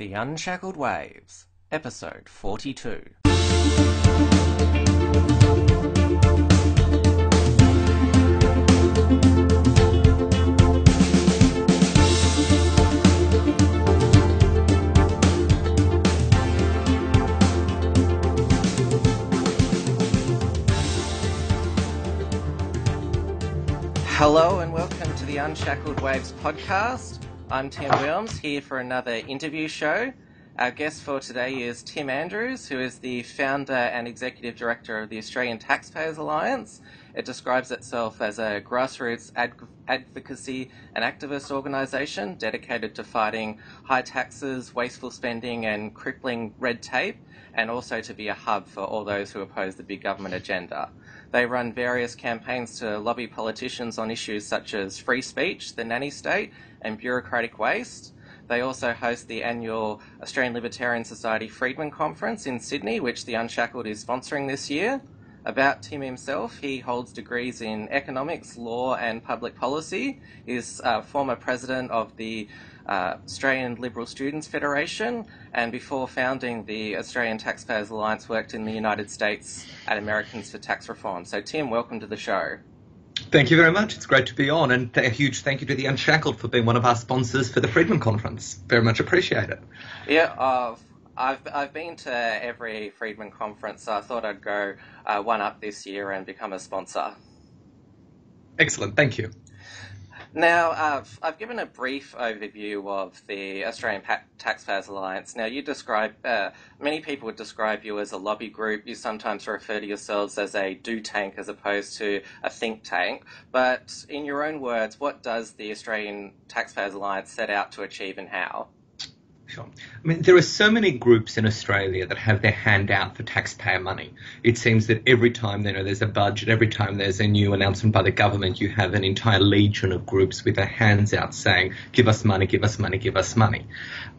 The Unshackled Waves, Episode 42. Hello and welcome to the Unshackled Waves podcast. I'm Tim Williams here for another interview show. Our guest for today is Tim Andrews, who is the founder and executive director of the Australian Taxpayers Alliance. It describes itself as a grassroots ad- advocacy and activist organisation dedicated to fighting high taxes, wasteful spending, and crippling red tape, and also to be a hub for all those who oppose the big government agenda. They run various campaigns to lobby politicians on issues such as free speech, the nanny state, and bureaucratic waste. They also host the annual Australian Libertarian Society Friedman Conference in Sydney, which the Unshackled is sponsoring this year. About Tim himself, he holds degrees in economics, law, and public policy. He's uh, former president of the uh, Australian Liberal Students Federation, and before founding the Australian Taxpayers Alliance, worked in the United States at Americans for Tax Reform. So, Tim, welcome to the show. Thank you very much. It's great to be on, and a huge thank you to the Unshackled for being one of our sponsors for the Friedman Conference. Very much appreciate it. Yeah, uh, I've I've been to every Friedman Conference, so I thought I'd go uh, one up this year and become a sponsor. Excellent, thank you. Now, I've, I've given a brief overview of the Australian pa- Taxpayers Alliance. Now, you describe, uh, many people would describe you as a lobby group. You sometimes refer to yourselves as a do tank as opposed to a think tank. But in your own words, what does the Australian Taxpayers Alliance set out to achieve and how? Sure. I mean, there are so many groups in Australia that have their hand out for taxpayer money. It seems that every time you know there's a budget, every time there's a new announcement by the government, you have an entire legion of groups with their hands out saying, "Give us money, give us money, give us money."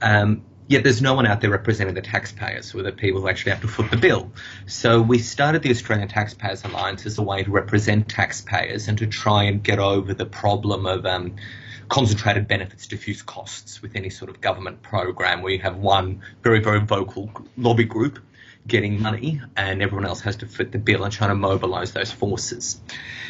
Um, yet there's no one out there representing the taxpayers, who are the people who actually have to foot the bill. So we started the Australian Taxpayers Alliance as a way to represent taxpayers and to try and get over the problem of um, concentrated benefits diffuse costs with any sort of government program where you have one very, very vocal lobby group getting money and everyone else has to fit the bill and trying to mobilize those forces.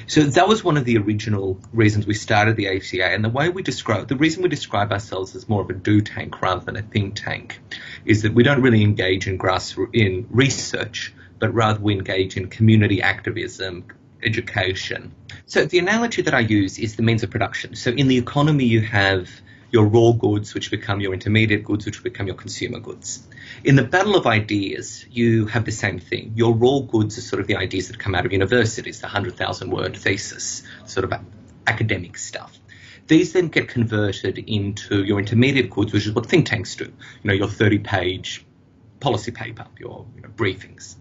So that was one of the original reasons we started the ATA and the way we describe the reason we describe ourselves as more of a do tank rather than a think tank is that we don't really engage in grass in research but rather we engage in community activism, education. So the analogy that I use is the means of production. So in the economy, you have your raw goods, which become your intermediate goods, which become your consumer goods. In the battle of ideas, you have the same thing. Your raw goods are sort of the ideas that come out of universities, the 100,000 word thesis, sort of academic stuff. These then get converted into your intermediate goods, which is what think tanks do. You know, your 30 page policy paper, your you know, briefings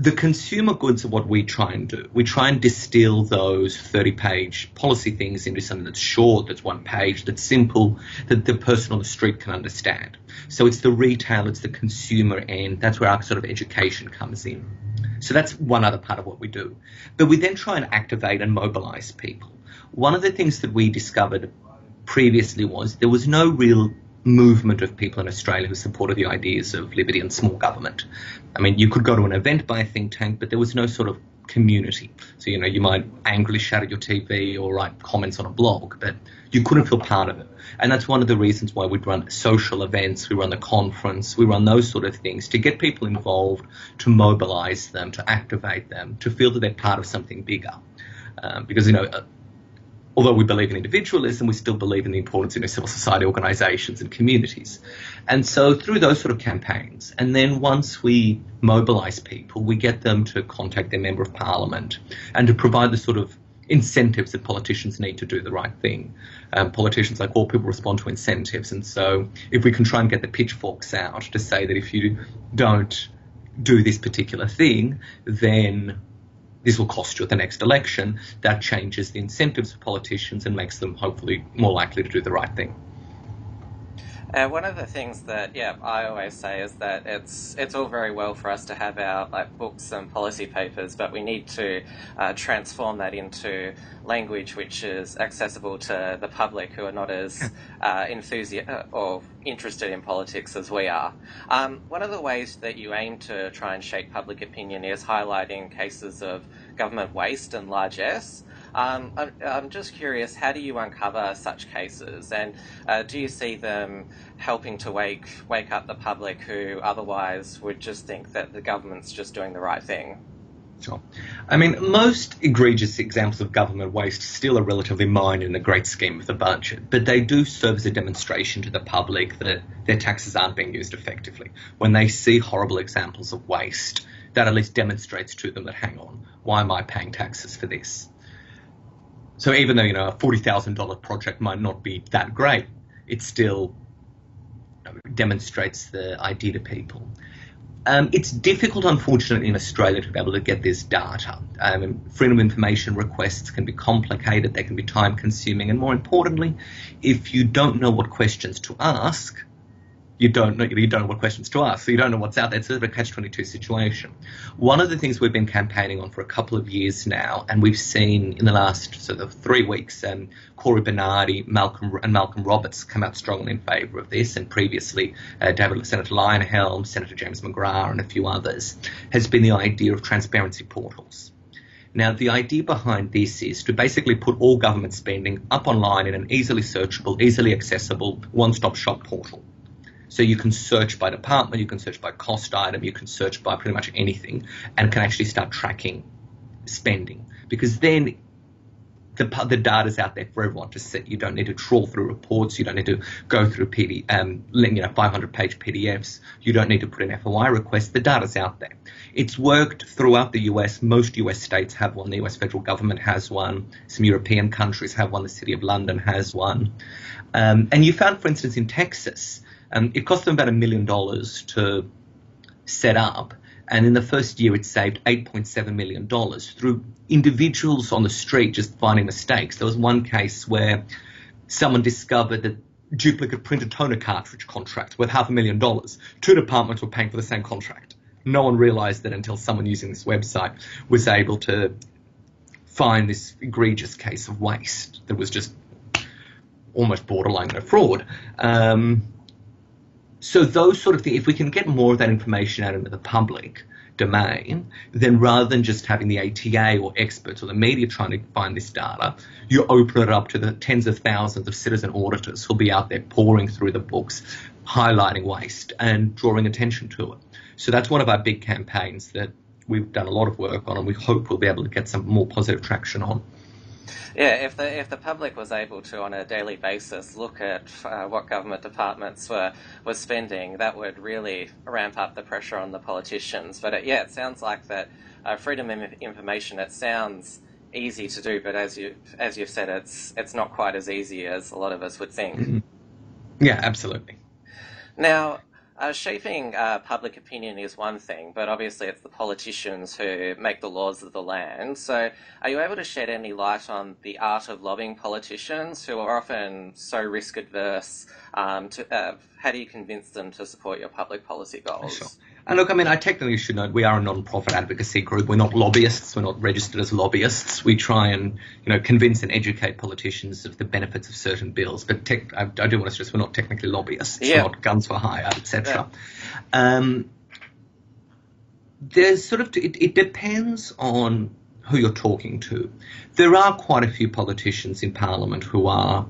the consumer goods are what we try and do. We try and distill those 30 page policy things into something that's short, that's one page, that's simple, that the person on the street can understand. So it's the retail, it's the consumer end. That's where our sort of education comes in. So that's one other part of what we do. But we then try and activate and mobilize people. One of the things that we discovered previously was there was no real movement of people in Australia who supported the ideas of liberty and small government. I mean, you could go to an event by a think tank, but there was no sort of community. So, you know, you might angrily shout at your TV or write comments on a blog, but you couldn't feel part of it. And that's one of the reasons why we'd run social events, we run the conference, we run those sort of things to get people involved, to mobilize them, to activate them, to feel that they're part of something bigger. Um, because, you know, although we believe in individualism, we still believe in the importance of civil society organizations and communities. And so through those sort of campaigns, and then once we mobilize people, we get them to contact their member of parliament and to provide the sort of incentives that politicians need to do the right thing. Um, politicians, like all people, respond to incentives. And so if we can try and get the pitchforks out to say that if you don't do this particular thing, then this will cost you at the next election, that changes the incentives for politicians and makes them hopefully more likely to do the right thing. Uh, one of the things that, yeah, I always say is that it's it's all very well for us to have our like books and policy papers, but we need to uh, transform that into language which is accessible to the public who are not as uh, enthusiastic uh, or interested in politics as we are. Um, one of the ways that you aim to try and shape public opinion is highlighting cases of government waste and largesse. Um, I'm, I'm, just curious, how do you uncover such cases, and uh, do you see them helping to wake wake up the public who otherwise would just think that the government's just doing the right thing? Sure. I mean, most egregious examples of government waste still are relatively minor in the great scheme of the budget, but they do serve as a demonstration to the public that their taxes aren't being used effectively. When they see horrible examples of waste, that at least demonstrates to them that, hang on, why am I paying taxes for this? So even though, you know, a $40,000 project might not be that great, it still demonstrates the idea to people. Um, it's difficult, unfortunately, in Australia to be able to get this data. Um, freedom of information requests can be complicated, they can be time consuming, and more importantly, if you don't know what questions to ask, you don't know you don't know what questions to ask, so you don't know what's out there. It's sort of a catch-22 situation. One of the things we've been campaigning on for a couple of years now, and we've seen in the last sort of three weeks, um, Cory Bernardi, Malcolm and Malcolm Roberts come out strongly in favour of this, and previously uh, David, Senator Leyonhjelm, Senator James McGrath, and a few others, has been the idea of transparency portals. Now, the idea behind this is to basically put all government spending up online in an easily searchable, easily accessible, one-stop shop portal. So you can search by department, you can search by cost item, you can search by pretty much anything and can actually start tracking spending. Because then the, the data's out there for everyone to see. You don't need to trawl through reports. You don't need to go through PD, um, you know, 500 page PDFs. You don't need to put in FOI requests. The data's out there. It's worked throughout the US. Most US states have one. The US federal government has one. Some European countries have one. The city of London has one. Um, and you found, for instance, in Texas, um, it cost them about a million dollars to set up. And in the first year, it saved $8.7 million through individuals on the street just finding mistakes. There was one case where someone discovered that duplicate printer toner cartridge contract worth half a million dollars. Two departments were paying for the same contract. No one realized that until someone using this website was able to find this egregious case of waste that was just almost borderline a fraud. Um, so those sort of things, if we can get more of that information out into the public domain, then rather than just having the ATA or experts or the media trying to find this data, you open it up to the tens of thousands of citizen auditors who'll be out there pouring through the books, highlighting waste and drawing attention to it. So that's one of our big campaigns that we've done a lot of work on and we hope we'll be able to get some more positive traction on. Yeah, if the if the public was able to on a daily basis look at uh, what government departments were were spending, that would really ramp up the pressure on the politicians. But it, yeah, it sounds like that uh, freedom of information. It sounds easy to do, but as you as you've said, it's it's not quite as easy as a lot of us would think. Mm-hmm. Yeah, absolutely. Now, uh, shaping uh, public opinion is one thing, but obviously it's the politicians who make the laws of the land. So, are you able to shed any light on the art of lobbying politicians who are often so risk adverse? Um, to, uh, how do you convince them to support your public policy goals? Sure. And look, I mean, I technically should note we are a non-profit advocacy group. We're not lobbyists. We're not registered as lobbyists. We try and, you know, convince and educate politicians of the benefits of certain bills. But tech, I, I, do want to stress we're not technically lobbyists. Yeah. We're not guns for hire, etc. Yeah. Um, there's sort of it, it depends on who you're talking to. There are quite a few politicians in Parliament who are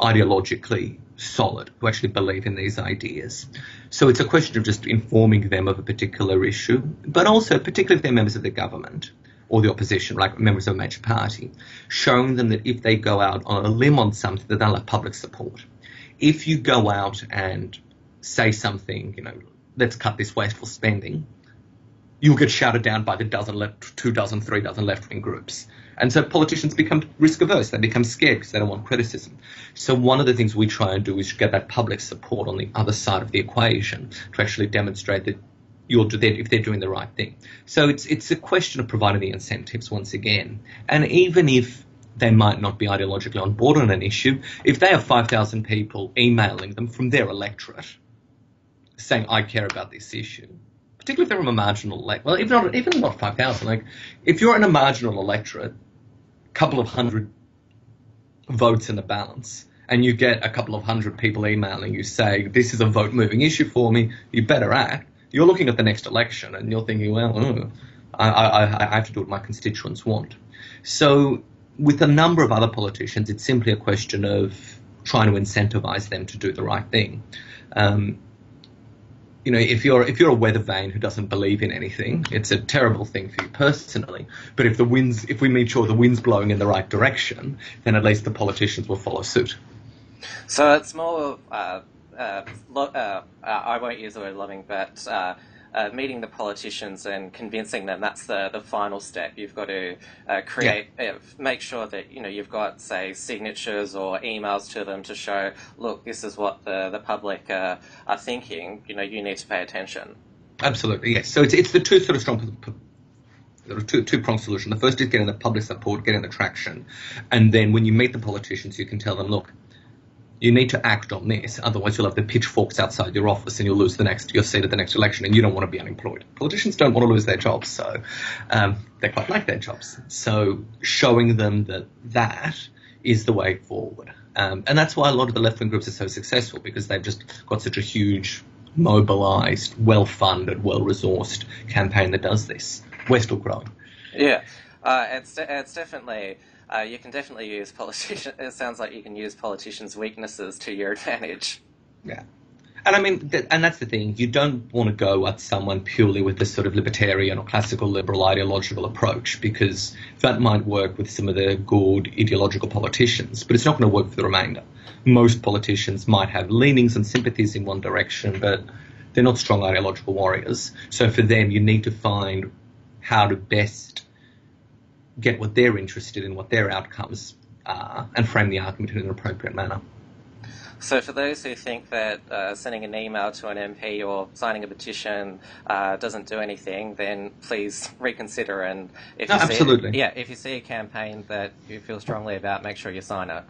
ideologically solid, who actually believe in these ideas. So it's a question of just informing them of a particular issue, but also, particularly if they're members of the government or the opposition, like members of a major party, showing them that if they go out on a limb on something, that they'll have public support. If you go out and say something, you know, let's cut this wasteful spending, you'll get shouted down by the dozen left, two dozen, three dozen left-wing groups. And so politicians become risk averse. They become scared because they don't want criticism. So one of the things we try and do is get that public support on the other side of the equation to actually demonstrate that you're if they're doing the right thing. So it's it's a question of providing the incentives once again. And even if they might not be ideologically on board on an issue. If they have 5,000 people emailing them from their electorate saying, I care about this issue, particularly if they're from a marginal electorate, well, even not, even not 5,000, like if you're in a marginal electorate, couple of hundred votes in the balance, and you get a couple of hundred people emailing you saying, this is a vote moving issue for me, you better act. You're looking at the next election and you're thinking, well, oh, I, I, I have to do what my constituents want. So with a number of other politicians, it's simply a question of trying to incentivize them to do the right thing. Um, you know, if you're if you're a weather vane who doesn't believe in anything, it's a terrible thing for you personally. But if the winds, if we make sure the wind's blowing in the right direction, then at least the politicians will follow suit. So it's more. Uh, uh, lo- uh, I won't use the word loving, but uh, meeting the politicians and convincing them that's the, the final step. You've got to uh, create, yeah. uh, make sure that you know you've got say signatures or emails to them to show, look, this is what the the public uh, are thinking. You know, you need to pay attention. Absolutely, yes. So it's it's the two sort of strong. There are two two pronged solution. The first is getting the public support, getting the traction, and then when you meet the politicians, you can tell them, look, you need to act on this. Otherwise, you'll have the pitchforks outside your office and you'll lose the next your seat at the next election, and you don't want to be unemployed. Politicians don't want to lose their jobs, so um, they quite like their jobs. So showing them that that is the way forward, um, and that's why a lot of the left wing groups are so successful because they've just got such a huge, mobilised, well-funded, well-resourced campaign that does this. We're still growing. Yeah, uh, it's it's definitely uh, you can definitely use politicians. It sounds like you can use politicians' weaknesses to your advantage. Yeah. And I mean, th- and that's the thing. You don't want to go at someone purely with this sort of libertarian or classical liberal ideological approach because that might work with some of the good ideological politicians, but it's not going to work for the remainder. Most politicians might have leanings and sympathies in one direction, but they're not strong ideological warriors. So for them, you need to find how to best get what they're interested in, what their outcomes are, and frame the argument in an appropriate manner. So, for those who think that uh, sending an email to an MP or signing a petition uh, doesn't do anything, then please reconsider. And if no, you absolutely, see, yeah, if you see a campaign that you feel strongly about, make sure you sign it.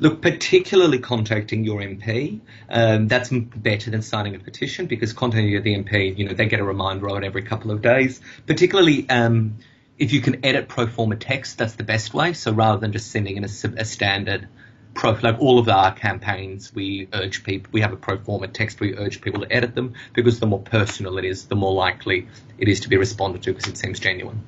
Look, particularly contacting your MP, um, that's better than signing a petition because contacting the MP, you know, they get a reminder of it every couple of days. Particularly, um, if you can edit pro forma text, that's the best way. So rather than just sending in a, a standard pro, like all of our campaigns, we urge people, we have a pro forma text, we urge people to edit them because the more personal it is, the more likely it is to be responded to because it seems genuine.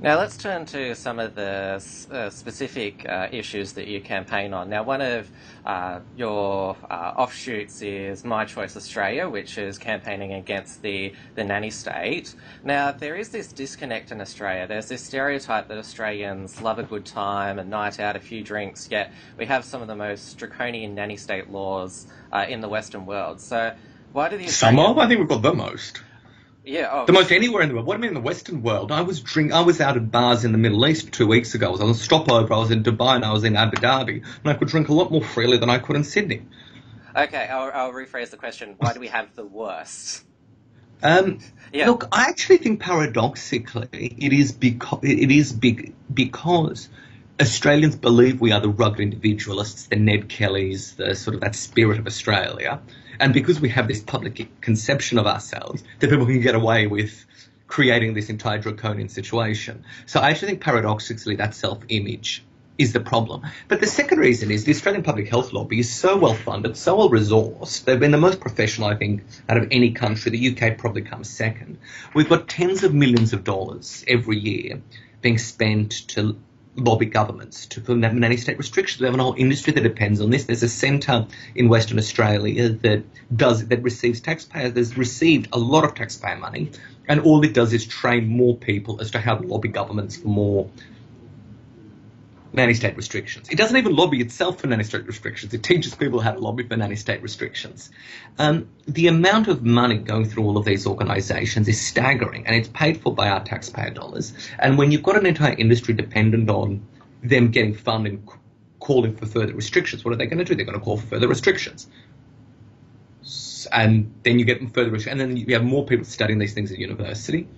Now let's turn to some of the uh, specific uh, issues that you campaign on. Now, one of uh, your uh, offshoots is My Choice Australia, which is campaigning against the, the nanny state. Now, there is this disconnect in Australia. There's this stereotype that Australians love a good time, a night out, a few drinks, yet we have some of the most draconian nanny state laws uh, in the Western world. So, why do the Australian... Some of? I think we've got the most. Yeah, oh. the most anywhere in the world. What do I mean in the Western world? I was drink. I was out at bars in the Middle East two weeks ago. I was on a stopover. I was in Dubai and I was in Abu Dhabi, and I could drink a lot more freely than I could in Sydney. Okay, I'll, I'll rephrase the question. Why do we have the worst? Um, yeah. Look, I actually think paradoxically it is because it is big because Australians believe we are the rugged individualists, the Ned Kellys, the sort of that spirit of Australia. And because we have this public conception of ourselves, that people can get away with creating this entire draconian situation. So I actually think paradoxically that self-image is the problem. But the second reason is the Australian Public Health Lobby is so well funded, so well resourced. They've been the most professional, I think, out of any country. The UK probably comes second. We've got tens of millions of dollars every year being spent to lobby governments to put nanny state restrictions. We have a whole industry that depends on this. There's a centre in Western Australia that does that receives taxpayers. There's received a lot of taxpayer money, and all it does is train more people as to how to lobby governments for more nanny state restrictions. It doesn't even lobby itself for nanny state restrictions. It teaches people how to lobby for nanny state restrictions. Um, the amount of money going through all of these organisations is staggering, and it's paid for by our taxpayer dollars. And when you've got an entire industry dependent on them getting funding, calling for further restrictions, what are they going to do? They're going to call for further restrictions. And then you get further restrictions, and then you have more people studying these things at university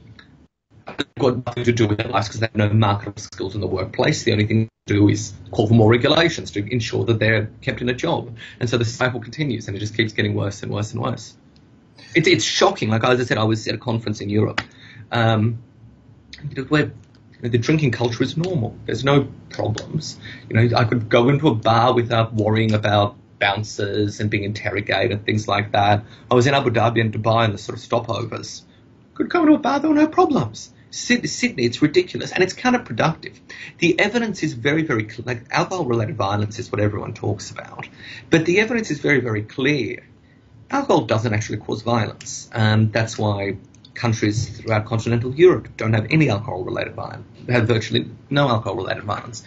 got nothing to do with their lives because they have no marketable skills in the workplace. The only thing to do is call for more regulations to ensure that they're kept in a job. And so the cycle continues and it just keeps getting worse and worse and worse. It's, it's shocking. Like as I said, I was at a conference in Europe um, where the drinking culture is normal. There's no problems. You know, I could go into a bar without worrying about bouncers and being interrogated and things like that. I was in Abu Dhabi and Dubai and the sort of stopovers. Could go into a bar, there were no problems. Sydney, it's ridiculous and it's counterproductive. The evidence is very, very like alcohol-related violence is what everyone talks about, but the evidence is very, very clear. Alcohol doesn't actually cause violence. Um, that's why countries throughout continental Europe don't have any alcohol-related violence, have virtually no alcohol-related violence.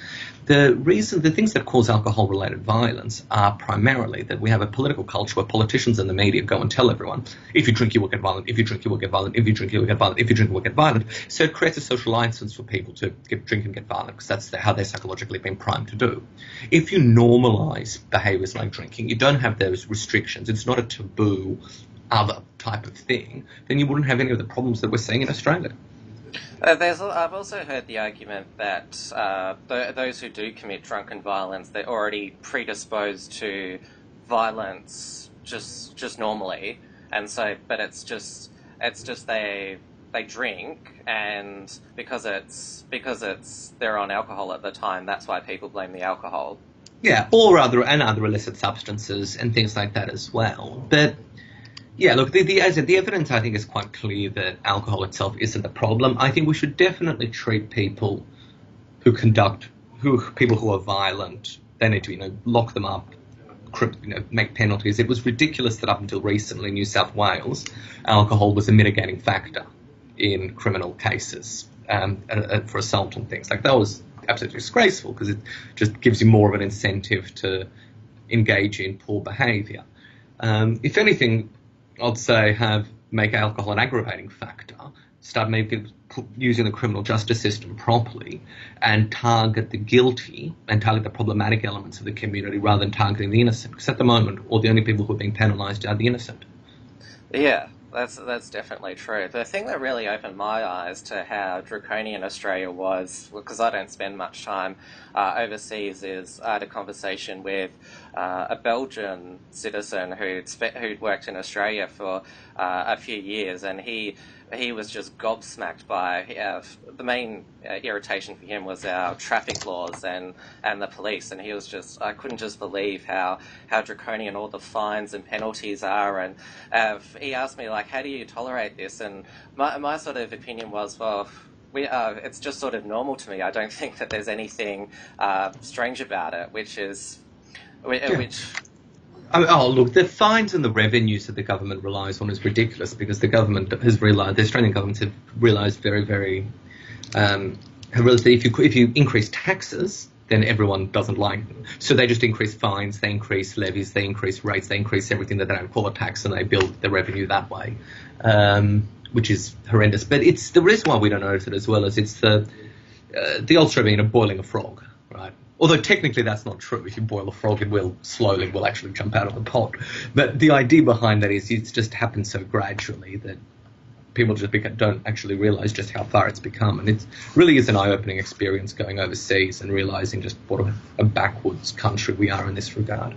The reason, the things that cause alcohol-related violence are primarily that we have a political culture where politicians and the media go and tell everyone, if you drink, you will get violent. If you drink, you will get violent. If you drink, you will get violent. If you drink, you will get violent. So it creates a social license for people to get, drink and get violent because that's how they're psychologically been primed to do. If you normalize behaviors like drinking, you don't have those restrictions. It's not a taboo other type of thing, then you wouldn't have any of the problems that we're seeing in Australia. Uh, there's, I've also heard the argument that uh, th- those who do commit drunken violence, they're already predisposed to violence just just normally, and so, but it's just it's just they they drink, and because it's because it's they're on alcohol at the time, that's why people blame the alcohol. Yeah, or other and other illicit substances and things like that as well. But yeah, look, the, the, the evidence I think is quite clear that alcohol itself isn't the problem. I think we should definitely treat people who conduct, who people who are violent, they need to, you know, lock them up, you know, make penalties. It was ridiculous that up until recently in New South Wales, alcohol was a mitigating factor in criminal cases um, for assault and things. Like that was absolutely disgraceful because it just gives you more of an incentive to engage in poor behaviour. Um, if anything, I'd say have make alcohol an aggravating factor, start using the criminal justice system properly, and target the guilty and target the problematic elements of the community rather than targeting the innocent. Because at the moment, all the only people who are being penalised are the innocent. Yeah, that's that's definitely true. The thing that really opened my eyes to how draconian Australia was, because I don't spend much time uh, overseas, is I had a conversation with uh, a Belgian citizen who'd spe- who'd worked in Australia for uh, a few years, and he he was just gobsmacked by uh, the main uh, irritation for him was our traffic laws and, and the police, and he was just I couldn't just believe how how draconian all the fines and penalties are, and uh, he asked me like, how do you tolerate this? And my my sort of opinion was, well. We, uh, it's just sort of normal to me. I don't think that there's anything uh, strange about it, which is which, yeah. which Oh, look, the fines and the revenues that the government relies on is ridiculous because the government has realised, the Australian government have realised very, very, um, have realised that if you, if you increase taxes, then everyone doesn't like them. So they just increase fines, they increase levies, they increase rates, they increase everything that they don't call a tax and they build the revenue that way, um, which is horrendous. But it's the reason why we don't notice it as well as it's the, uh, the old story being a boiling a frog? Although technically that's not true. If you boil a frog, it will slowly will actually jump out of the pot. But the idea behind that is it's just happened so gradually that people just don't actually realize just how far it's become. And it really is an eye-opening experience going overseas and realizing just what a, a backwards country we are in this regard.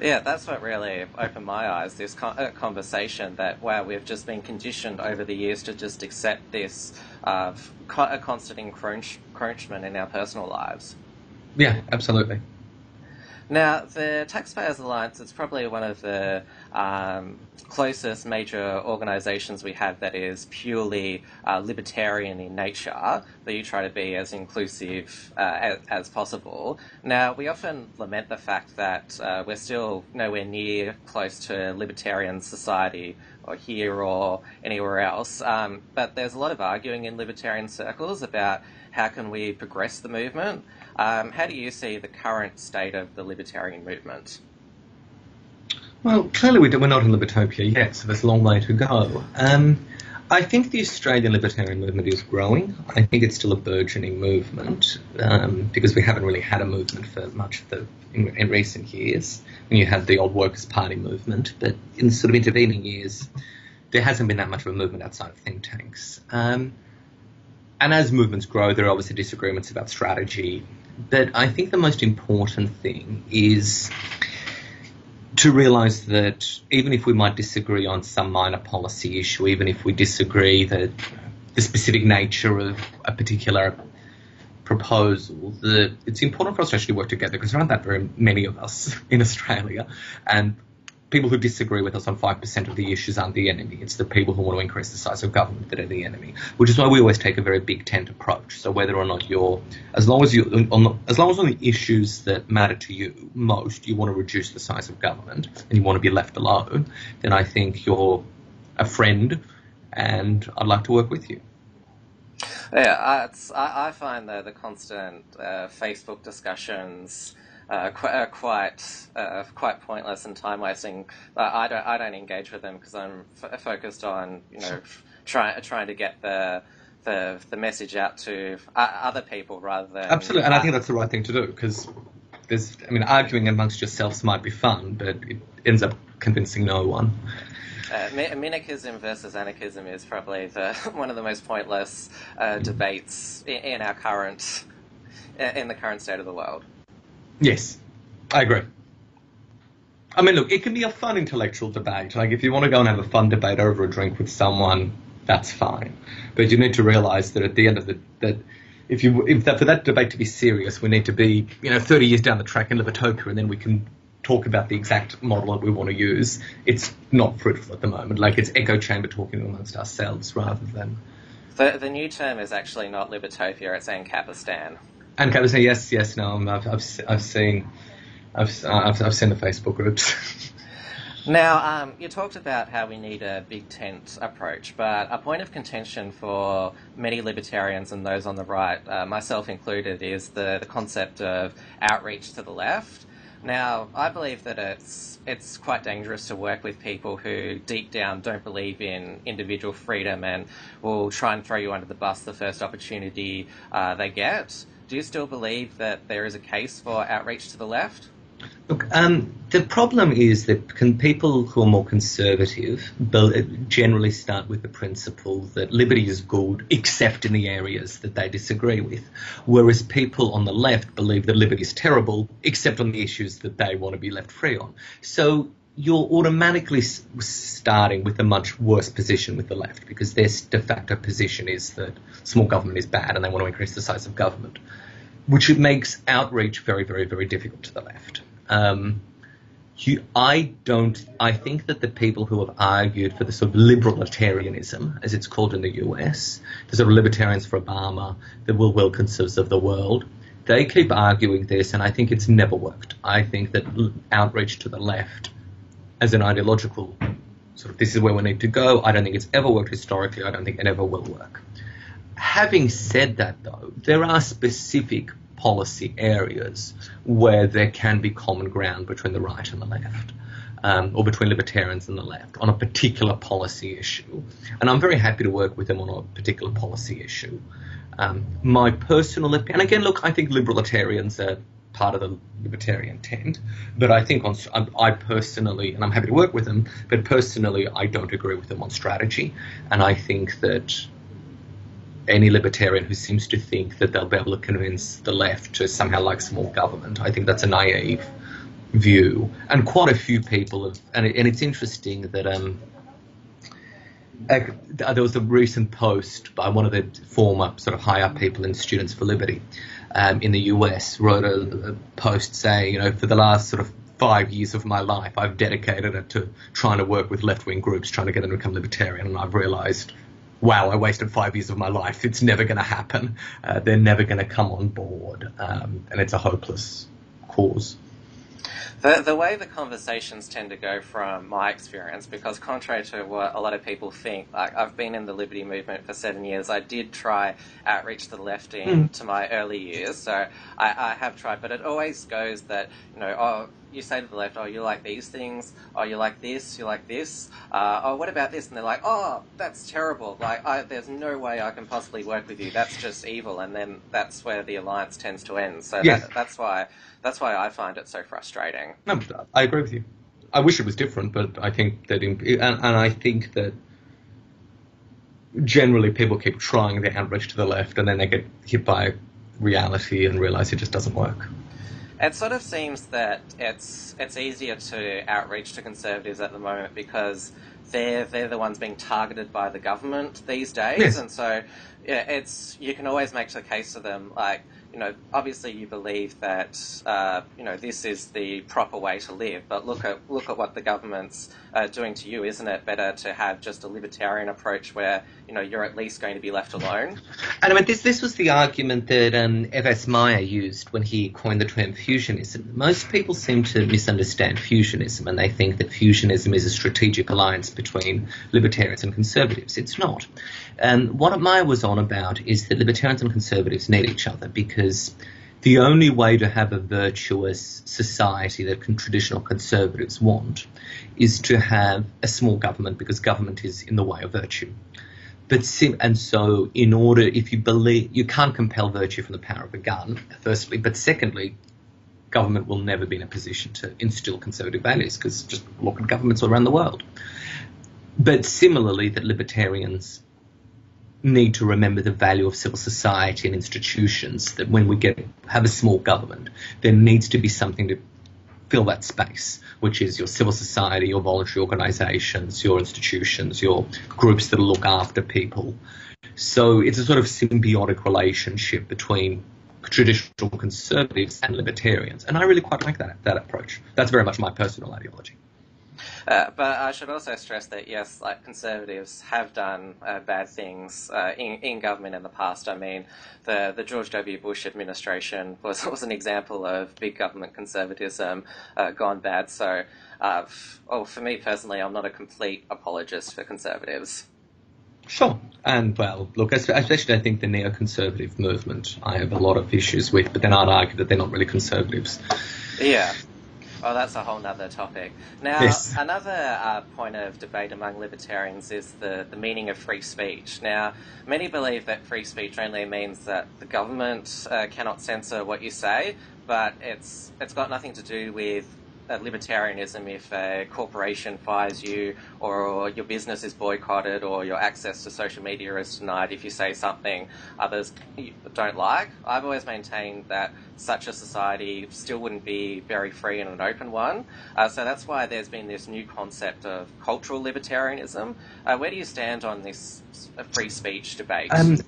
Yeah, that's what really opened my eyes. This uh, conversation that wow, we've just been conditioned over the years to just accept this uh, constant encroachment in our personal lives. Yeah, absolutely. Now, the Taxpayers Alliance is probably one of the um, closest major organisations we have that is purely uh, libertarian in nature, that you try to be as inclusive uh, as, as, possible. Now, we often lament the fact that uh, we're still nowhere near close to libertarian society or here or anywhere else, um, but there's a lot of arguing in libertarian circles about how can we progress the movement. Um, how do you see the current state of the libertarian movement? Well, clearly we are not in libertopia yet, so there's a long way to go. Um, I think the Australian libertarian movement is growing. I think it's still a burgeoning movement um, because we haven't really had a movement for much of the in, in, recent years. When you had the old Workers' Party movement, but in sort of intervening years, there hasn't been that much of a movement outside of think tanks. Um, and as movements grow, there are obviously disagreements about strategy. But I think the most important thing is to realize that even if we might disagree on some minor policy issue, even if we disagree that the specific nature of a particular proposal, that it's important for us to actually work together because there aren't that very many of us in Australia, and people who disagree with us on 5% of the issues aren't the enemy. It's the people who want to increase the size of government that are the enemy, which is why we always take a very big tent approach. So whether or not you're, as long as you, on as long as on the issues that matter to you most, you want to reduce the size of government and you want to be left alone, then I think you're a friend and I'd like to work with you. Yeah, I, I find the, the constant uh, Facebook discussions uh, qu- uh, quite uh, quite pointless and time wasting. I don't I don't engage with them because I'm f- focused on you know trying trying to get the the the message out to other people rather than absolutely. And I think that's the right thing to do because there's I mean arguing amongst yourselves might be fun, but it ends up convincing no one. Uh, minarchism versus anarchism is probably the, one of the most pointless uh, debates in, in, our current in the current state of the world. Yes, I agree. I mean, look, it can be a fun intellectual debate. Like, if you want to go and have a fun debate over a drink with someone, that's fine. But you need to realize that at the end of the that if you if that, for that debate to be serious, we need to be you know 30 years down the track in Libertopia, and then we can talk about the exact model that we want to use. It's not fruitful at the moment. Like it's echo chamber talking amongst ourselves rather than. The, the new term is actually not Libertopia; it's Ancapistan. And Kevin saying yes, yes, no. I've, I've, I've seen, I've, I've, I've seen the Facebook groups. Now, um, you talked about how we need a big tent approach, but a point of contention for many libertarians and those on the right, uh, myself included, is the, the concept of outreach to the left. Now, I believe that it's it's quite dangerous to work with people who deep down don't believe in individual freedom and will try and throw you under the bus the first opportunity uh, they get. Do you still believe that there is a case for outreach to the left? Look, um, the problem is that people who are more conservative generally start with the principle that liberty is good except in the areas that they disagree with, whereas people on the left believe that liberty is terrible except on the issues that they want to be left free on. So you're automatically starting with a much worse position with the left because their de facto position is that small government is bad and they want to increase the size of government, which makes outreach very, very, very difficult to the left. Um, you, I don't. I think that the people who have argued for the sort of libertarianism, as it's called in the US, the sort of libertarians for Obama, the Will Wilkinsons of the world, they keep arguing this, and I think it's never worked. I think that outreach to the left as an ideological sort of this is where we need to go. I don't think it's ever worked historically. I don't think it ever will work. Having said that, though, there are specific policy areas where there can be common ground between the right and the left. Um, or between libertarians and the left on a particular policy issue. And I'm very happy to work with them on a particular policy issue. Um, my personal opinion, and again, look, I think libertarians are part of the libertarian tent. But I think on, I personally, and I'm happy to work with them, but personally, I don't agree with them on strategy. And I think that any libertarian who seems to think that they'll be able to convince the left to somehow like small government, I think that's a naive view. And quite a few people have, and, it, and it's interesting that um, there was a recent post by one of the former sort of high up people in Students for Liberty um, in the US wrote a, a post saying, you know, for the last sort of five years of my life, I've dedicated it to trying to work with left wing groups, trying to get them to become libertarian, and I've realized, wow, I wasted five years of my life. It's never going to happen. Uh, they're never going to come on board, um, and it's a hopeless cause. The, the way the conversations tend to go from my experience, because contrary to what a lot of people think, like I've been in the liberty movement for seven years. I did try outreach to the left in mm. to my early years, so I, I have tried, but it always goes that, you know, oh, you say to the left, oh, you like these things, oh, you like this, you like this, uh, oh, what about this? And they're like, oh, that's terrible. Like, I, there's no way I can possibly work with you. That's just evil. And then that's where the alliance tends to end. So yes. that, that's why that's why I find it so frustrating. No, I agree with you. I wish it was different, but I think that, in, and, and I think that generally people keep trying their outreach to the left and then they get hit by reality and realize it just doesn't work. It sort of seems that it's it's easier to outreach to conservatives at the moment because they're they're the ones being targeted by the government these days, yes. and so yeah, it's you can always make the case to them like you know, obviously you believe that uh, you know this is the proper way to live, but look at look at what the government's uh, doing to you. Isn't it better to have just a libertarian approach where you know you're at least going to be left alone? And I mean, this this was the argument that um, F.S. Meyer used when he coined the term fusionism. Most people seem to misunderstand fusionism, and they think that fusionism is a strategic alliance between libertarians and conservatives. It's not. And what Meyer was on about is that libertarians and conservatives need each other because the only way to have a virtuous society that traditional conservatives want is to have a small government because government is in the way of virtue. But sim- and so in order, if you believe you can't compel virtue from the power of a gun, firstly, but secondly, government will never be in a position to instill conservative values because just look at governments all around the world. But similarly, that libertarians need to remember the value of civil society and institutions. That when we get have a small government, there needs to be something to fill that space, which is your civil society, your voluntary organisations, your institutions, your groups that look after people. So it's a sort of symbiotic relationship between traditional conservatives and libertarians, and I really quite like that that approach. That's very much my personal ideology. Uh, but I should also stress that yes, like conservatives have done uh, bad things uh, in, in government in the past. I mean, the the George W. Bush administration was was an example of big government conservatism uh, gone bad. So, uh, f- oh, for me personally, I'm not a complete apologist for conservatives. Sure. And well, look, especially I think the neoconservative movement, I have a lot of issues with, but then I'd argue that they're not really conservatives. Yeah. Oh, that's a whole other topic. Now, yes. another uh, point of debate among libertarians is the, the meaning of free speech. Now, many believe that free speech only means that the government uh, cannot censor what you say, but it's it's got nothing to do with libertarianism if a corporation fires you or, or, your business is boycotted or your access to social media is denied if you say something others don't like. I've always maintained that such a society still wouldn't be very free and an open one. Uh, so that's why there's been this new concept of cultural libertarianism. Uh, where do you stand on this free speech debate? Um,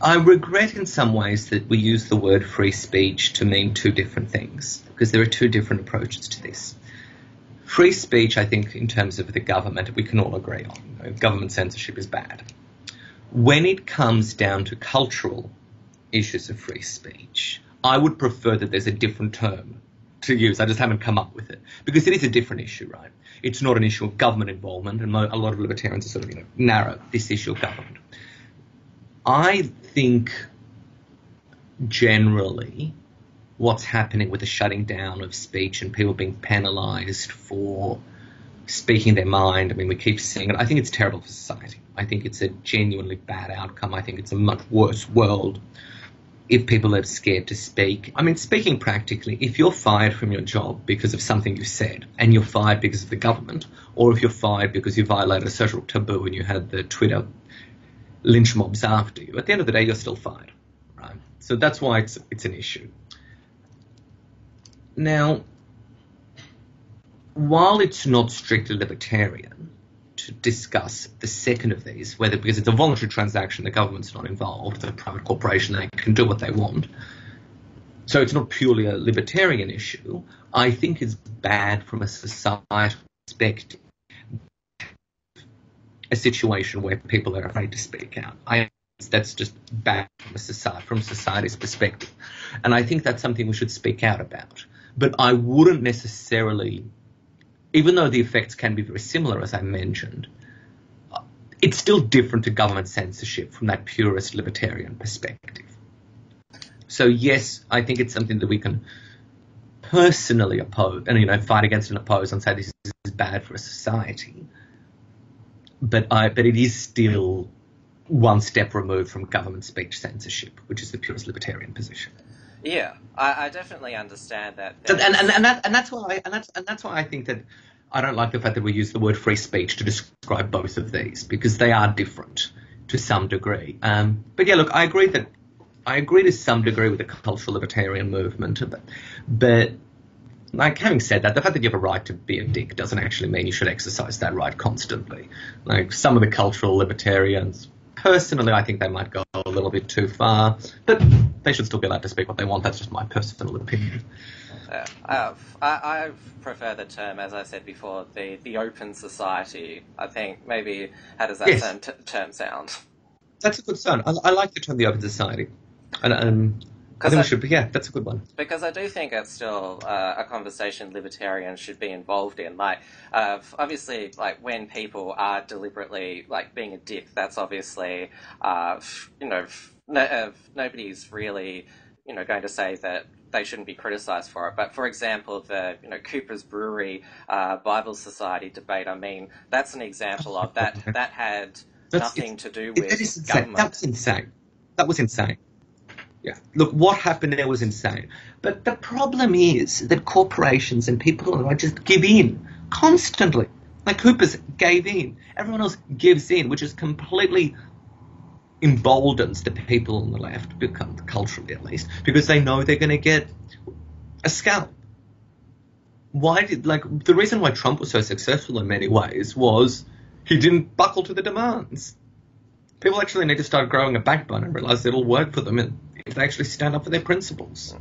I regret in some ways that we use the word free speech to mean two different things, because there are two different approaches to this. Free speech, I think, in terms of the government, we can all agree on. Government censorship is bad. When it comes down to cultural issues of free speech, I would prefer that there's a different term to use. I just haven't come up with it because it is a different issue, right? It's not an issue of government involvement, and a lot of libertarians are sort of you know narrow this issue of government. I think generally what's happening with the shutting down of speech and people being penalized for speaking their mind. I mean, we keep seeing it. I think it's terrible for society. I think it's a genuinely bad outcome. I think it's a much worse world if people are scared to speak. I mean, speaking practically, if you're fired from your job because of something you said, and you're fired because of the government, or if you're fired because you violated a social taboo and you had the Twitter lynch mobs after you. At the end of the day, you're still fired, right? So that's why it's it's an issue. Now, while it's not strictly libertarian to discuss the second of these, whether because it's a voluntary transaction, the government's not involved, the private corporation, they can do what they want. So it's not purely a libertarian issue. I think it's bad from a societal perspective a situation where people are afraid to speak out. I that's just bad from, society, from society's perspective. And I think that's something we should speak out about. But I wouldn't necessarily, even though the effects can be very similar, as I mentioned, it's still different to government censorship from that purist libertarian perspective. So yes, I think it's something that we can personally oppose and you know fight against and oppose and say this is bad for a society but I but it is still one step removed from government speech censorship, which is the purest libertarian position. Yeah, I, I definitely understand that. And, and, and, that, and that's why I, and that's and that's why I think that I don't like the fact that we use the word free speech to describe both of these because they are different to some degree. Um, but yeah, look, I agree that I agree to some degree with the cultural libertarian movement, but, but like having said that, the fact that you have a right to be a dick doesn't actually mean you should exercise that right constantly. Like some of the cultural libertarians, personally, I think they might go a little bit too far, but they should still be allowed to speak what they want. That's just my personal opinion. Uh, I, I prefer the term, as I said before, the, the open society. I think maybe how does that yes. term, t- term sound? That's a good sound. I, I like the term the open society. And um, I think I, we should, yeah, that's a good one. Because I do think it's still uh, a conversation libertarians should be involved in. Like, uh, obviously, like when people are deliberately like being a dick, that's obviously, uh, you know, no, uh, nobody's really, you know, going to say that they shouldn't be criticised for it. But for example, the you know Coopers Brewery uh, Bible Society debate. I mean, that's an example of that. That had that's, nothing to do with it, government. That was insane. That was insane. Yeah. Look, what happened there was insane. But the problem is that corporations and people just give in constantly. Like Coopers gave in. Everyone else gives in, which is completely emboldens the people on the left, culturally at least, because they know they're going to get a scalp. Why did like the reason why Trump was so successful in many ways was he didn't buckle to the demands. People actually need to start growing a backbone and realize it'll work for them if they actually stand up for their principles.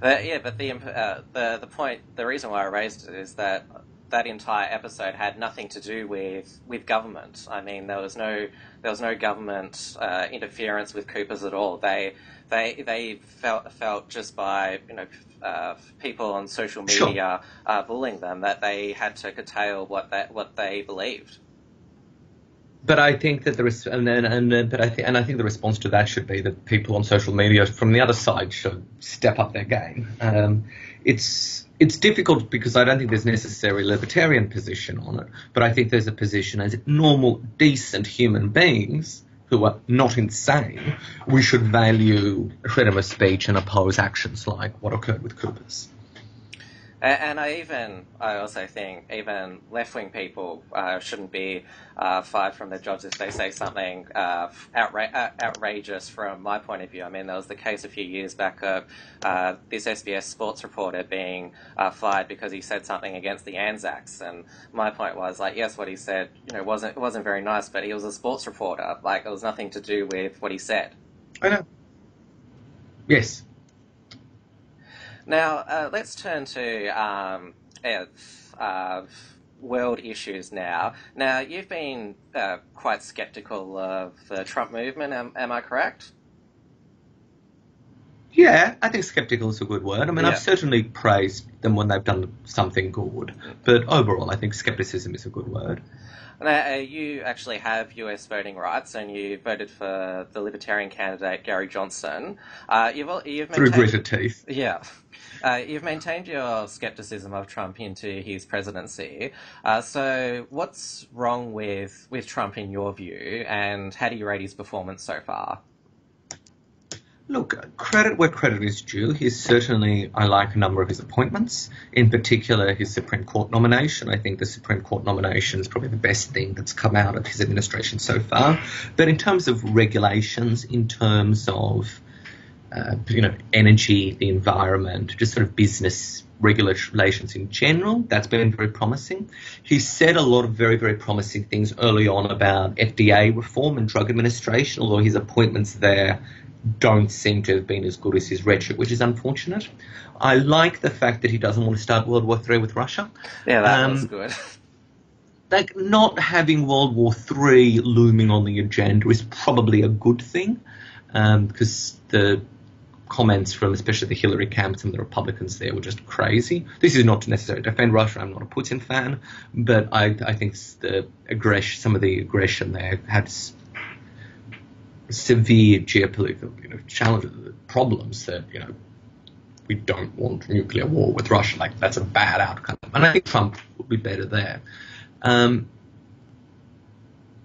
Uh, yeah, but the uh, the the point, the reason why I raised it is that that entire episode had nothing to do with with government. I mean, there was no there was no government uh, interference with Coopers at all. They they they felt felt just by you know uh, people on social media sure. uh, bullying them that they had to curtail what that what they believed but I think that the and then and uh, but I think and I think the response to that should be that people on social media from the other side should step up their game. Um, it's it's difficult because I don't think there's necessarily a libertarian position on it, but I think there's a position as normal, decent human beings who are not insane. We should value freedom of speech and oppose actions like what occurred with Coopers. And, I even, I also think even left wing people uh, shouldn't be uh, fired from their jobs if they say something uh, outra- uh, outrageous from my point of view. I mean, there was the case a few years back of uh, this SBS sports reporter being uh, fired because he said something against the Anzacs, and my point was like, yes, what he said, you know, wasn't wasn't very nice, but he was a sports reporter. Like, it was nothing to do with what he said. I know. Yes, now, uh, let's turn to um, uh, world issues now. Now, you've been uh, quite skeptical of the Trump movement, am, am, I correct? Yeah, I think skeptical is a good word. I mean, yeah. I've certainly praised them when they've done something good, but overall, I think skepticism is a good word. Now, uh, you actually have US voting rights, and you voted for the Libertarian candidate Gary Johnson. Uh, you've, you've maintained, Through gritted teeth. Yeah. Uh, you've maintained your skepticism of Trump into his presidency. Uh, so, what's wrong with, with Trump in your view, and how do you rate his performance so far? Look, credit where credit is due. He's certainly, I like a number of his appointments, in particular his Supreme Court nomination. I think the Supreme Court nomination is probably the best thing that's come out of his administration so far. But in terms of regulations, in terms of uh, you know, energy, the environment, just sort of business regulations in general. That's been very promising. He said a lot of very, very promising things early on about FDA reform and drug administration, although his appointments there don't seem to have been as good as his rhetoric, which is unfortunate. I like the fact that he doesn't want to start World War III with Russia. Yeah, that um, was good. like not having World War III looming on the agenda is probably a good thing um, because the comments from especially the Hillary camps and the Republicans there were just crazy. This is not to necessarily defend Russia. I'm not a Putin fan, but I, I think the aggression, some of the aggression there had severe geopolitical you know, challenges, problems that you know we don't want nuclear war with Russia. Like that's a bad outcome, and I think Trump would be better there. Um,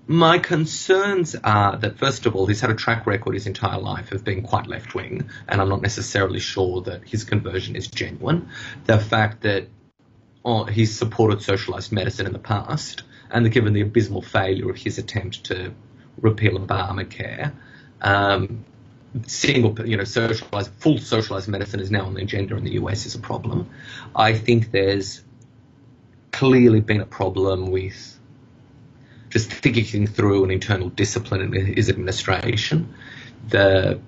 my concerns are that, first of all, he's had a track record his entire life of being quite left wing, and I'm not necessarily sure that his conversion is genuine. The fact that on, he's supported socialised medicine in the past, and given the abysmal failure of his attempt to repeal Obamacare, um, single, you know, socialized, full socialized medicine is now on the agenda in the US is a problem. I think there's clearly been a problem with just thinking through an internal discipline in his administration, the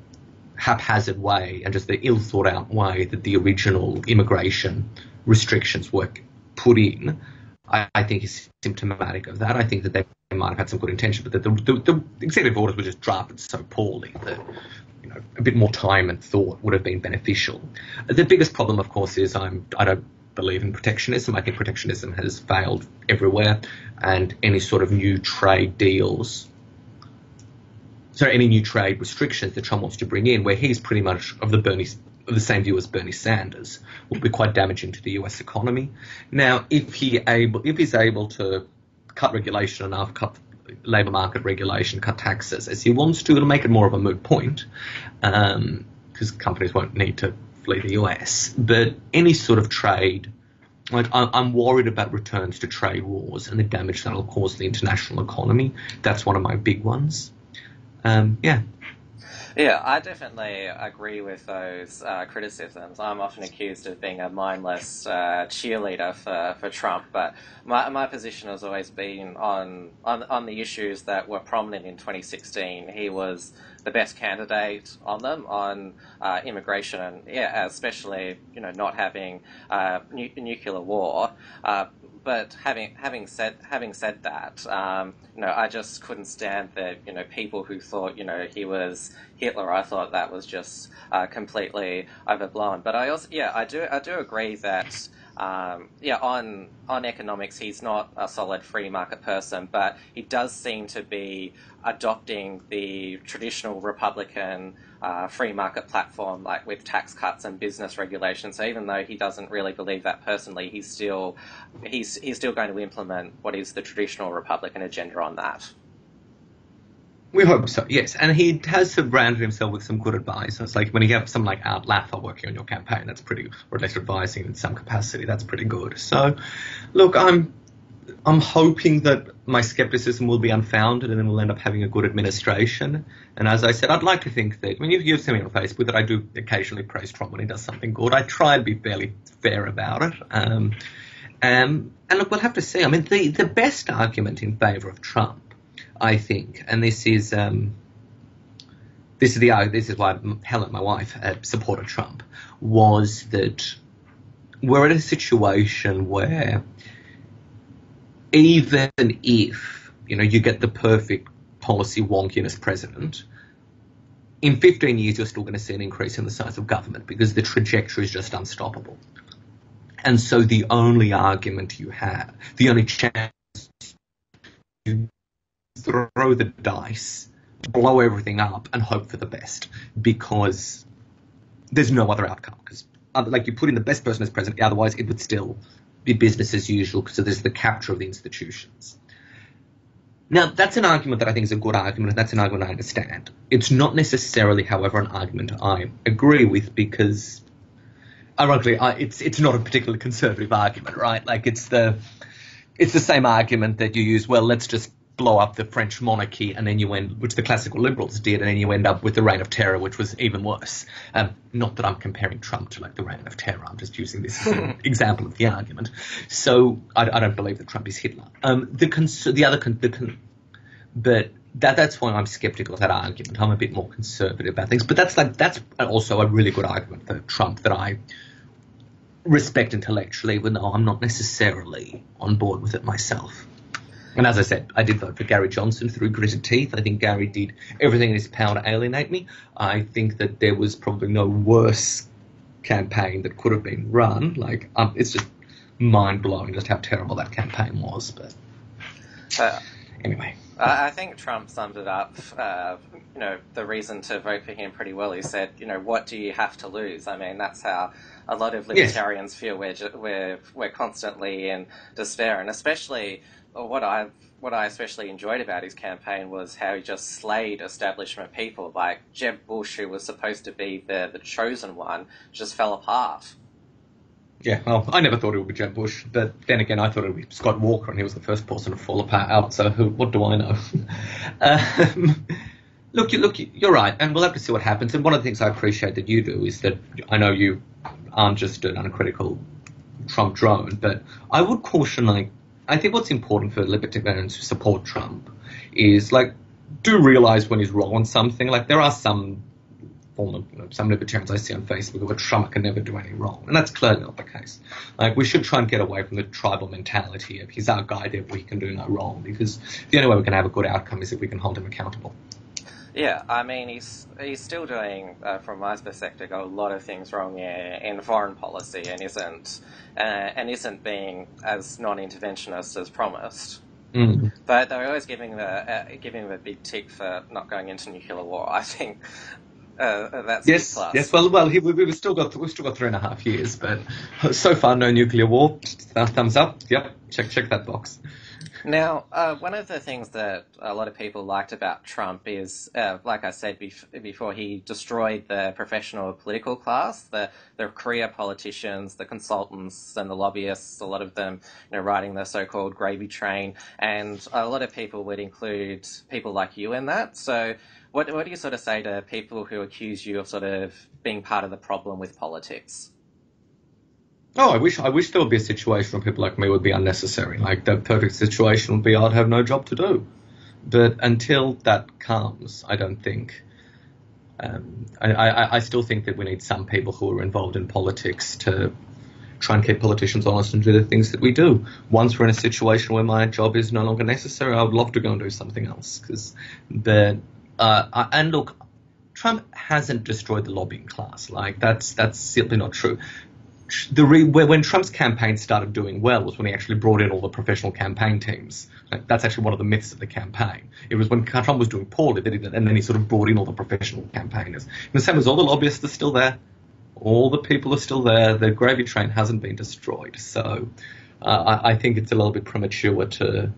haphazard way and just the ill thought out way that the original immigration restrictions were put in, I, I, think is symptomatic of that. I think that they might have had some good intention, but that the, the, the executive orders were just drafted so poorly that you know, a bit more time and thought would have been beneficial. The biggest problem, of course, is I'm I don't believe in protectionism. I think protectionism has failed everywhere, and any sort of new trade deals. So any new trade restrictions that Trump wants to bring in, where he's pretty much of the Bernie the same view as Bernie Sanders, will be quite damaging to the U.S. economy. Now, if he able if he's able to cut regulation enough, cut labour market regulation, cut taxes as he wants to. It'll make it more of a moot point because um, companies won't need to flee the US. But any sort of trade, like I'm worried about returns to trade wars and the damage that'll cause the international economy. That's one of my big ones. Um, yeah. Yeah, I definitely agree with those uh, criticisms. I'm often accused of being a mindless uh, cheerleader for, for Trump, but my, my position has always been on, on on the issues that were prominent in 2016. He was the best candidate on them on uh, immigration and yeah, especially you know not having uh, nu- nuclear war. Uh, but having having said having said that, um, you know, I just couldn't stand that you know people who thought you know he was Hitler. I thought that was just uh, completely overblown. But I also yeah I do I do agree that. Um, yeah, on on economics, he's not a solid free market person, but he does seem to be adopting the traditional Republican uh, free market platform, like with tax cuts and business regulations. So even though he doesn't really believe that personally, he's still he's he's still going to implement what is the traditional Republican agenda on that. We hope so, yes. And he has surrounded himself with some good advice. It's like when you have someone like Art Laffer working on your campaign, that's pretty, or at least advising in some capacity, that's pretty good. So, look, I'm I'm hoping that my skepticism will be unfounded and then we'll end up having a good administration. And as I said, I'd like to think that, I mean, you've, you've seen me on Facebook that I do occasionally praise Trump when he does something good. I try and be fairly fair about it. Um, um, and look, we'll have to see. I mean, the, the best argument in favour of Trump, I think, and this is, um, this is the this is why Helen, my wife, uh, supported Trump, was that we're in a situation where even if you know you get the perfect policy wonkiness president, in 15 years you're still going to see an increase in the size of government because the trajectory is just unstoppable. And so the only argument you have, the only chance you throw the dice, blow everything up, and hope for the best because there's no other outcome. Because uh, like you put in the best person as president, otherwise it would still be business as usual, so there's the capture of the institutions. Now, that's an argument that I think is a good argument, and that's an argument I understand. It's not necessarily, however, an argument I agree with because, ironically, I, it's it's not a particularly conservative argument, right? Like it's the it's the same argument that you use. Well, let's just blow up the French monarchy, and then you end, which the classical liberals did, and then you end up with the Reign of Terror, which was even worse. Um, not that I'm comparing Trump to like the Reign of Terror. I'm just using this as an example of the argument. So I, I, don't believe that Trump is Hitler. Um, the cons- the other con- the con- but that that's why I'm skeptical of that argument. I'm a bit more conservative about things, but that's like that's also a really good argument for Trump that I respect intellectually, even though I'm not necessarily on board with it myself. And as I said, I did vote for Gary Johnson through gritted teeth. I think Gary did everything in his power to alienate me. I think that there was probably no worse campaign that could have been run. Like, um, it's just mind blowing just how terrible that campaign was. But uh, anyway. I think Trump summed it up. Uh, you know, the reason to vote for him pretty well. He said, you know, what do you have to lose? I mean, that's how a lot of libertarians yes. feel. We're, we're we're constantly in despair, and especially what I what I especially enjoyed about his campaign was how he just slayed establishment people. Like Jeb Bush, who was supposed to be the the chosen one, just fell apart. Yeah, well, I never thought it would be Jeb Bush, but then again, I thought it would be Scott Walker, and he was the first person to fall apart out. So who, what do I know? um, look, you, look, you're right, and we'll have to see what happens. And one of the things I appreciate that you do is that I know you aren't just an uncritical Trump drone, but I would caution, like, I think what's important for libertarians who support Trump is like, do realize when he's wrong on something. Like, there are some form you know, some libertarians I see on Facebook who are Trump can never do any wrong, and that's clearly not the case. Like we should try and get away from the tribal mentality of he's our guy, therefore he can do no wrong, because the only way we can have a good outcome is if we can hold him accountable. Yeah, I mean he's he's still doing, uh, from my perspective, a lot of things wrong in, in foreign policy, and isn't uh, and isn't being as non-interventionist as promised. Mm. But they're always giving the uh, giving the big tick for not going into nuclear war. I think uh, that's yes, yes. Well, well, he, we, we've still got we've still got three and a half years, but so far no nuclear war. Thumbs up. Yep, check check that box. Now, uh, one of the things that a lot of people liked about Trump is, uh, like I said bef- before, he destroyed the professional political class, the, the career politicians, the consultants, and the lobbyists, a lot of them you know, riding the so called gravy train. And a lot of people would include people like you in that. So, what, what do you sort of say to people who accuse you of sort of being part of the problem with politics? Oh, I wish I wish there would be a situation where people like me would be unnecessary. Like the perfect situation would be I'd have no job to do. But until that comes, I don't think. Um, I, I, I still think that we need some people who are involved in politics to try and keep politicians honest and do the things that we do. Once we're in a situation where my job is no longer necessary, I would love to go and do something else. Because, but uh, and look, Trump hasn't destroyed the lobbying class. Like that's that's simply not true. The re, when Trump's campaign started doing well was when he actually brought in all the professional campaign teams. Like, that's actually one of the myths of the campaign. It was when Trump was doing poorly that he, and then he sort of brought in all the professional campaigners. And the same as all the lobbyists are still there, all the people are still there. The gravy train hasn't been destroyed. So uh, I, I think it's a little bit premature to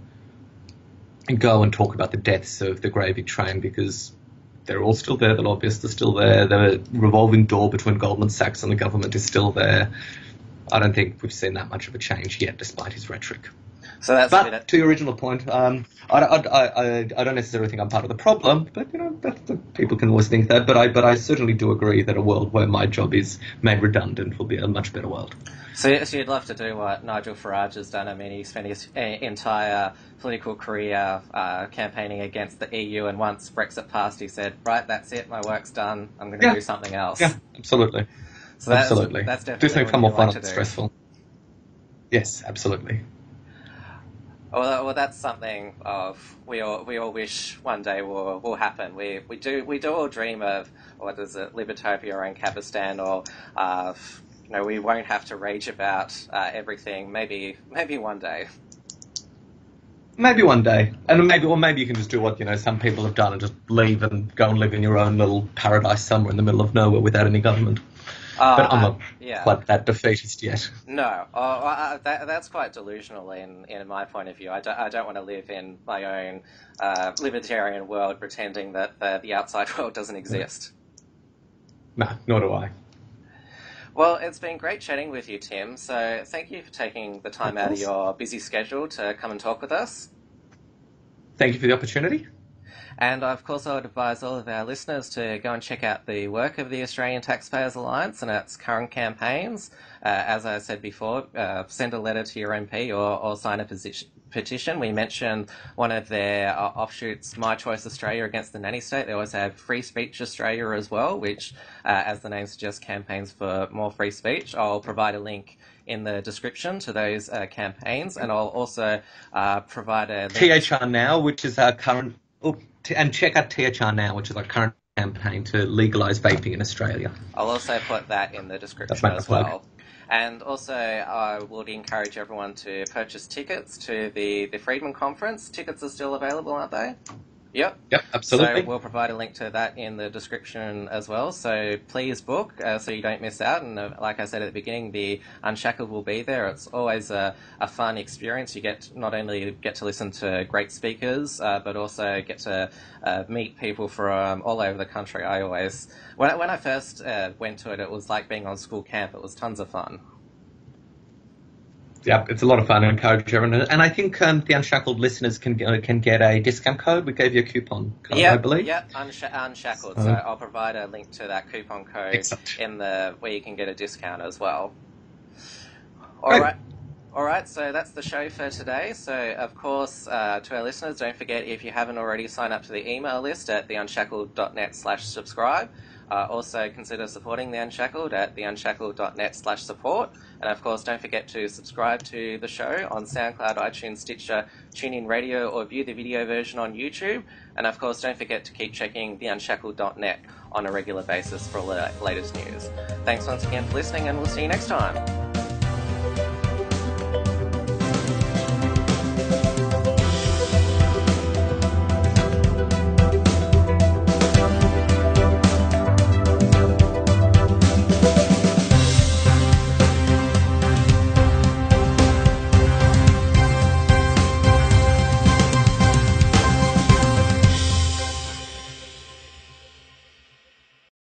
go and talk about the deaths of the gravy train because they're all still there. The lobbyists are still there. The revolving door between Goldman Sachs and the government is still there. I don't think we've seen that much of a change yet, despite his rhetoric. So that's but to your original point, um, I, I, I, I, don't necessarily think I'm part of the problem, but you know, people can always think that. But I, but I certainly do agree that a world where my job is made redundant will be a much better world. So, you'd love to do what Nigel Farage has done. I mean, he spent his entire political career uh, campaigning against the EU, and once Brexit passed, he said, "Right, that's it. My work's done. I'm going to yeah. do something else." Yeah, absolutely. So that's, absolutely. That's definitely do something far more fun and stressful. Yes, absolutely. Well, well, that's something of we all we all wish one day will will happen. We we do we do all dream of what is it, Libertopia or Ancapistan, or uh, you know we won't have to rage about uh, everything. Maybe maybe one day. Maybe one day, and maybe or maybe you can just do what you know some people have done and just leave and go and live in your own little paradise somewhere in the middle of nowhere without any government. Uh, but I'm not yeah. quite that defeatist yet. No, oh, uh, that, that's quite delusional in, in my point of view. I don't, I don't want to live in my own uh, libertarian world pretending that the, the outside world doesn't exist. No, nor do I. Well, it's been great chatting with you, Tim. So thank you for taking the time of out of your busy schedule to come and talk with us. Thank you for the opportunity. And of course, I would advise all of our listeners to go and check out the work of the Australian Taxpayers Alliance and its current campaigns. Uh, as I said before, uh, send a letter to your MP or, or sign a position, petition. We mentioned one of their uh, offshoots, My Choice Australia against the nanny state. They also have Free Speech Australia as well, which, uh, as the name suggests, campaigns for more free speech. I'll provide a link in the description to those uh, campaigns, and I'll also uh, provide a. THR Now, which is our current. Oh, and check out THR now, which is our current campaign to legalise vaping in Australia. I'll also put that in the description as well. And also, I would encourage everyone to purchase tickets to the, the Friedman Conference. Tickets are still available, aren't they? Yep. Yep, absolutely. So we'll provide a link to that in the description as well. So please book uh, so you don't miss out. And uh, like I said at the beginning, the Unshackled will be there. It's always a, a fun experience. You get not only get to listen to great speakers, uh, but also get to uh, meet people from all over the country. I always when I, when I first uh, went to it, it was like being on school camp. It was tons of fun. Yep, it's a lot of fun. I encourage everyone, and I think um, the Unshackled listeners can uh, can get a discount code. We gave you a coupon code, yep, I believe. Yep, Unsha- Unshackled. So I'll provide a link to that coupon code Excellent. in the where you can get a discount as well. All right. All right, so that's the show for today. So, of course, uh, to our listeners, don't forget if you haven't already signed up to the email list at theunshackled.net slash subscribe. Uh, also, consider supporting The Unshackled at theunshackled.net slash support. And, of course, don't forget to subscribe to the show on SoundCloud, iTunes, Stitcher, TuneIn Radio, or view the video version on YouTube. And, of course, don't forget to keep checking theunshackled.net on a regular basis for all the latest news. Thanks once again for listening, and we'll see you next time.